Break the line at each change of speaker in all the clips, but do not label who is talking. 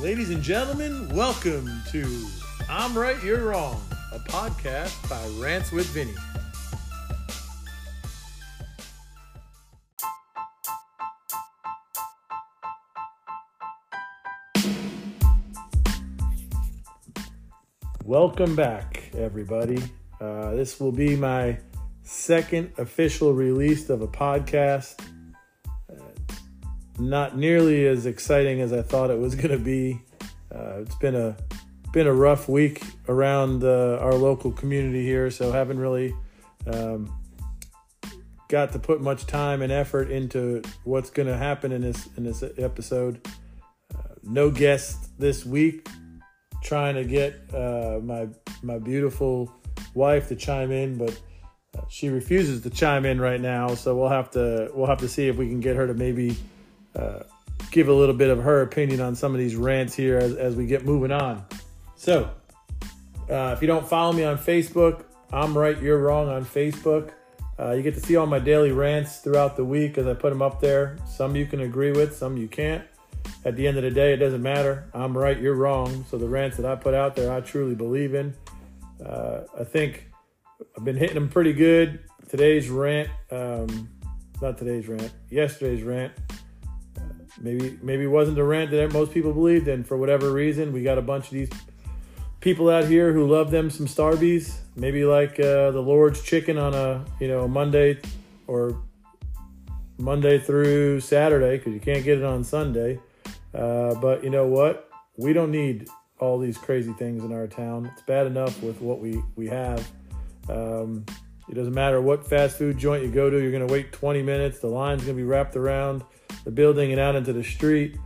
Ladies and gentlemen, welcome to I'm Right, You're Wrong, a podcast by Rants with Vinny. Welcome back, everybody. Uh, this will be my second official release of a podcast. Not nearly as exciting as I thought it was going to be. Uh, it's been a been a rough week around uh, our local community here, so haven't really um, got to put much time and effort into what's going to happen in this in this episode. Uh, no guest this week. Trying to get uh, my my beautiful wife to chime in, but uh, she refuses to chime in right now. So we'll have to we'll have to see if we can get her to maybe uh, give a little bit of her opinion on some of these rants here as, as we get moving on. So, uh, if you don't follow me on Facebook, I'm right, you're wrong on Facebook. Uh, you get to see all my daily rants throughout the week as I put them up there. Some you can agree with, some you can't. At the end of the day, it doesn't matter. I'm right, you're wrong. So the rants that I put out there, I truly believe in. Uh, I think I've been hitting them pretty good. Today's rant, um, not today's rant, yesterday's rant uh, maybe it wasn't the rant that most people believed in for whatever reason. We got a bunch of these people out here who love them some Starbies, maybe like uh, the Lord's chicken on a you know Monday or Monday through Saturday because you can't get it on Sunday. Uh, but you know what? We don't need all these crazy things in our town. It's bad enough with what we we have. Um, it doesn't matter what fast food joint you go to. You're going to wait 20 minutes. The line's going to be wrapped around the building and out into the street.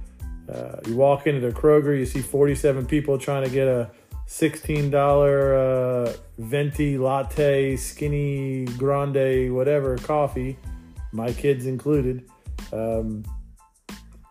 Uh, you walk into the Kroger, you see 47 people trying to get a $16 uh, venti latte, skinny grande, whatever coffee, my kids included. Um,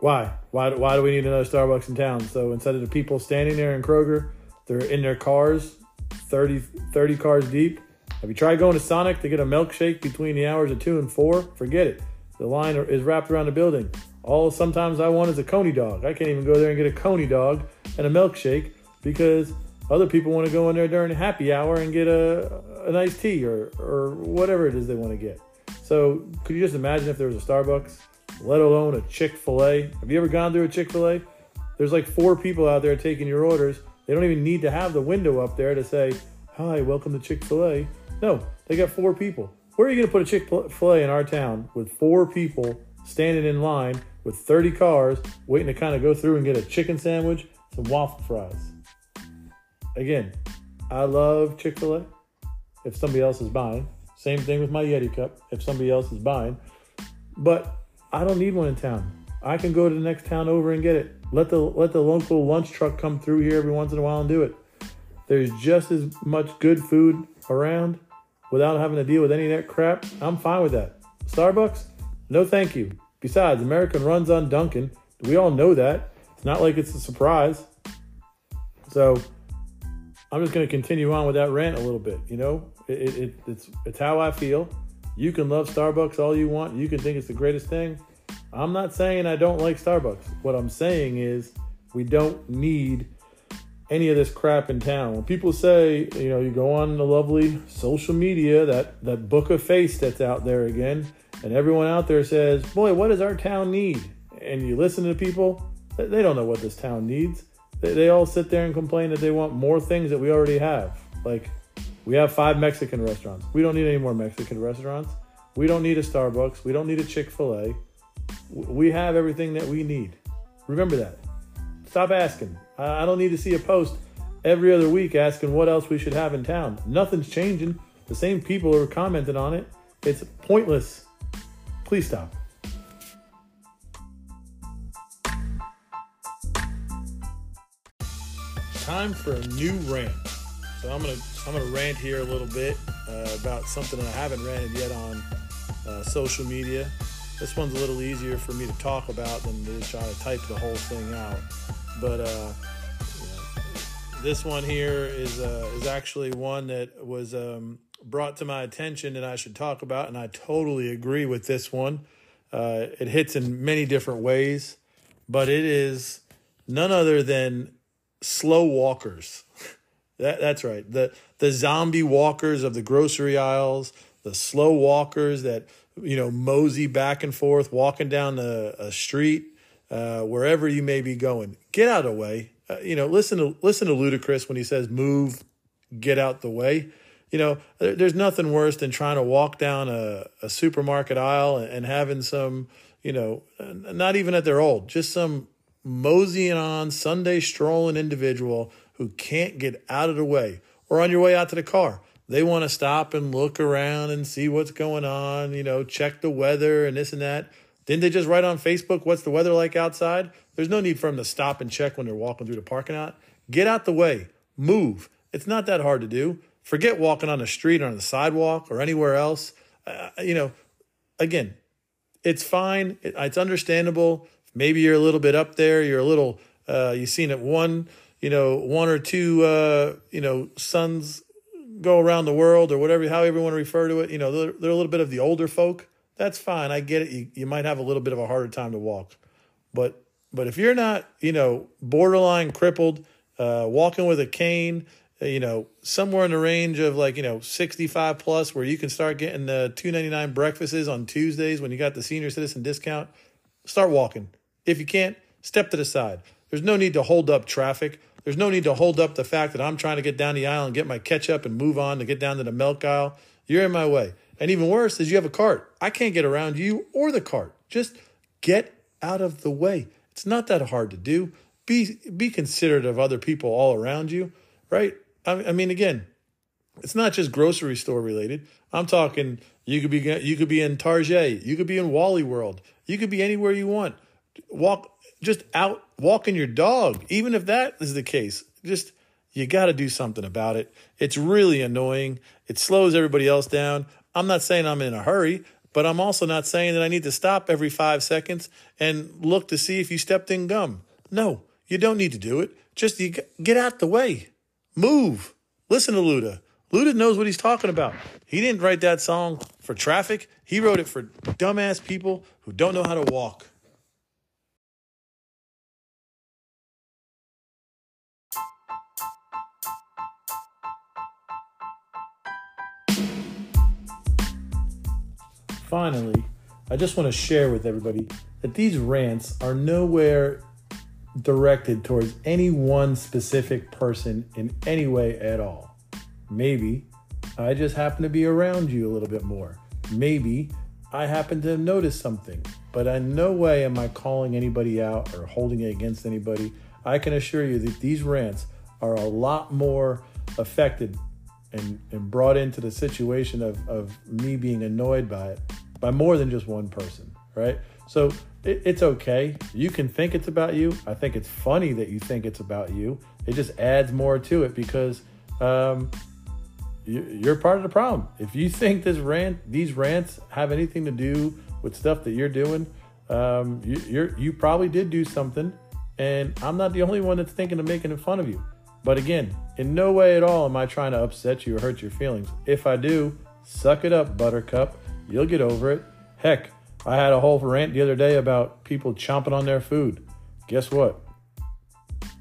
why? Why? Why do we need another Starbucks in town? So instead of the people standing there in Kroger, they're in their cars, 30, 30 cars deep. Have you tried going to Sonic to get a milkshake between the hours of two and four? Forget it. The line is wrapped around the building. All sometimes I want is a coney dog. I can't even go there and get a coney dog and a milkshake because other people want to go in there during happy hour and get a, a nice tea or, or whatever it is they want to get. So, could you just imagine if there was a Starbucks, let alone a Chick fil A? Have you ever gone through a Chick fil A? There's like four people out there taking your orders. They don't even need to have the window up there to say, Hi, welcome to Chick fil A. No, they got four people. Where are you going to put a Chick fil A in our town with four people standing in line with 30 cars waiting to kind of go through and get a chicken sandwich, some waffle fries? Again, I love Chick fil A if somebody else is buying. Same thing with my Yeti cup if somebody else is buying. But I don't need one in town. I can go to the next town over and get it. Let the let the local lunch truck come through here every once in a while and do it. There's just as much good food around without having to deal with any of that crap. I'm fine with that. Starbucks? No thank you. Besides, American runs on Dunkin'. We all know that. It's not like it's a surprise. So I'm just going to continue on with that rant a little bit. You know, it, it, it's it's how I feel. You can love Starbucks all you want. You can think it's the greatest thing. I'm not saying I don't like Starbucks. What I'm saying is we don't need any of this crap in town. When people say, you know, you go on the lovely social media, that that book of face that's out there again, and everyone out there says, "Boy, what does our town need?" And you listen to people, they don't know what this town needs they, they all sit there and complain that they want more things that we already have. Like, we have five Mexican restaurants. We don't need any more Mexican restaurants. We don't need a Starbucks. We don't need a Chick fil A. We have everything that we need. Remember that. Stop asking. I don't need to see a post every other week asking what else we should have in town. Nothing's changing. The same people are commenting on it. It's pointless. Please stop. time for a new rant. So I'm gonna I'm gonna rant here a little bit uh, about something that I haven't ranted yet on uh, social media. This one's a little easier for me to talk about than to try to type the whole thing out. But uh, this one here is uh, is actually one that was um, brought to my attention that I should talk about, and I totally agree with this one. Uh, it hits in many different ways, but it is none other than slow walkers. that, that's right. The the zombie walkers of the grocery aisles, the slow walkers that you know mosey back and forth, walking down a, a street, uh, wherever you may be going. Get out of the way. Uh, you know, listen to listen to Ludacris when he says "move, get out the way." You know, there's nothing worse than trying to walk down a, a supermarket aisle and, and having some, you know, not even at their old, just some moseying on Sunday strolling individual who can't get out of the way or on your way out to the car. They want to stop and look around and see what's going on, you know, check the weather and this and that. Didn't they just write on Facebook what's the weather like outside? There's no need for them to stop and check when they're walking through the parking lot. Get out the way, move. It's not that hard to do. Forget walking on the street or on the sidewalk or anywhere else. Uh, you know, again, it's fine. It, it's understandable. Maybe you're a little bit up there. You're a little, uh, you've seen it one, you know, one or two, uh, you know, suns go around the world or whatever, want to refer to it. You know, they're, they're a little bit of the older folk. That's fine. I get it. You, you might have a little bit of a harder time to walk. But, but if you're not, you know, borderline crippled, uh, walking with a cane, uh, you know, somewhere in the range of like, you know, 65 plus where you can start getting the 299 breakfasts on Tuesdays when you got the senior citizen discount, start walking. If you can't, step to the side. There's no need to hold up traffic. There's no need to hold up the fact that I'm trying to get down the aisle and get my ketchup and move on to get down to the milk aisle. You're in my way. And even worse is you have a cart. I can't get around you or the cart. Just get out of the way. It's not that hard to do. Be be considerate of other people all around you, right? I, I mean, again, it's not just grocery store related. I'm talking you could be you could be in Target, you could be in Wally World, you could be anywhere you want. Walk just out walking your dog, even if that is the case. Just you got to do something about it. It's really annoying. It slows everybody else down. I'm not saying I'm in a hurry, but I'm also not saying that I need to stop every five seconds and look to see if you stepped in gum. No, you don't need to do it. Just you get out the way. Move. Listen to Luda. Luda knows what he's talking about. He didn't write that song for traffic. He wrote it for dumbass people who don't know how to walk. Finally, I just want to share with everybody that these rants are nowhere directed towards any one specific person in any way at all. Maybe I just happen to be around you a little bit more. Maybe I happen to notice something, but in no way am I calling anybody out or holding it against anybody. I can assure you that these rants are a lot more affected and, and brought into the situation of, of me being annoyed by it by more than just one person, right? So it, it's okay. You can think it's about you. I think it's funny that you think it's about you. It just adds more to it because um, you, are part of the problem. If you think this rant, these rants have anything to do with stuff that you're doing, um, you, you probably did do something, and I'm not the only one that's thinking of making it fun of you. But again, in no way at all am I trying to upset you or hurt your feelings. If I do, suck it up, Buttercup. You'll get over it. Heck, I had a whole rant the other day about people chomping on their food. Guess what?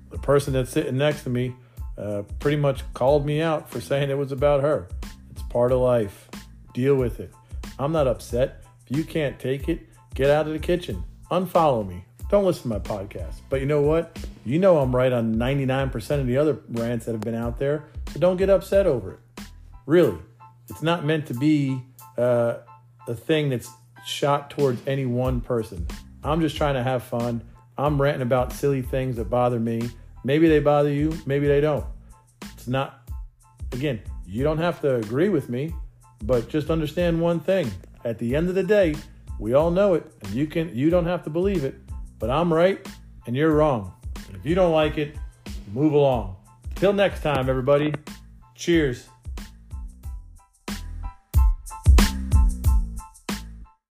The person that's sitting next to me uh, pretty much called me out for saying it was about her. It's part of life. Deal with it. I'm not upset. If you can't take it, get out of the kitchen. Unfollow me. Don't listen to my podcast. But you know what? You know I'm right on 99% of the other rants that have been out there. So don't get upset over it. Really. It's not meant to be uh, a thing that's shot towards any one person. I'm just trying to have fun. I'm ranting about silly things that bother me. Maybe they bother you, maybe they don't. It's not, again, you don't have to agree with me, but just understand one thing. At the end of the day, we all know it, and you can you don't have to believe it, but I'm right and you're wrong. And if you don't like it, move along. Till next time, everybody. Cheers.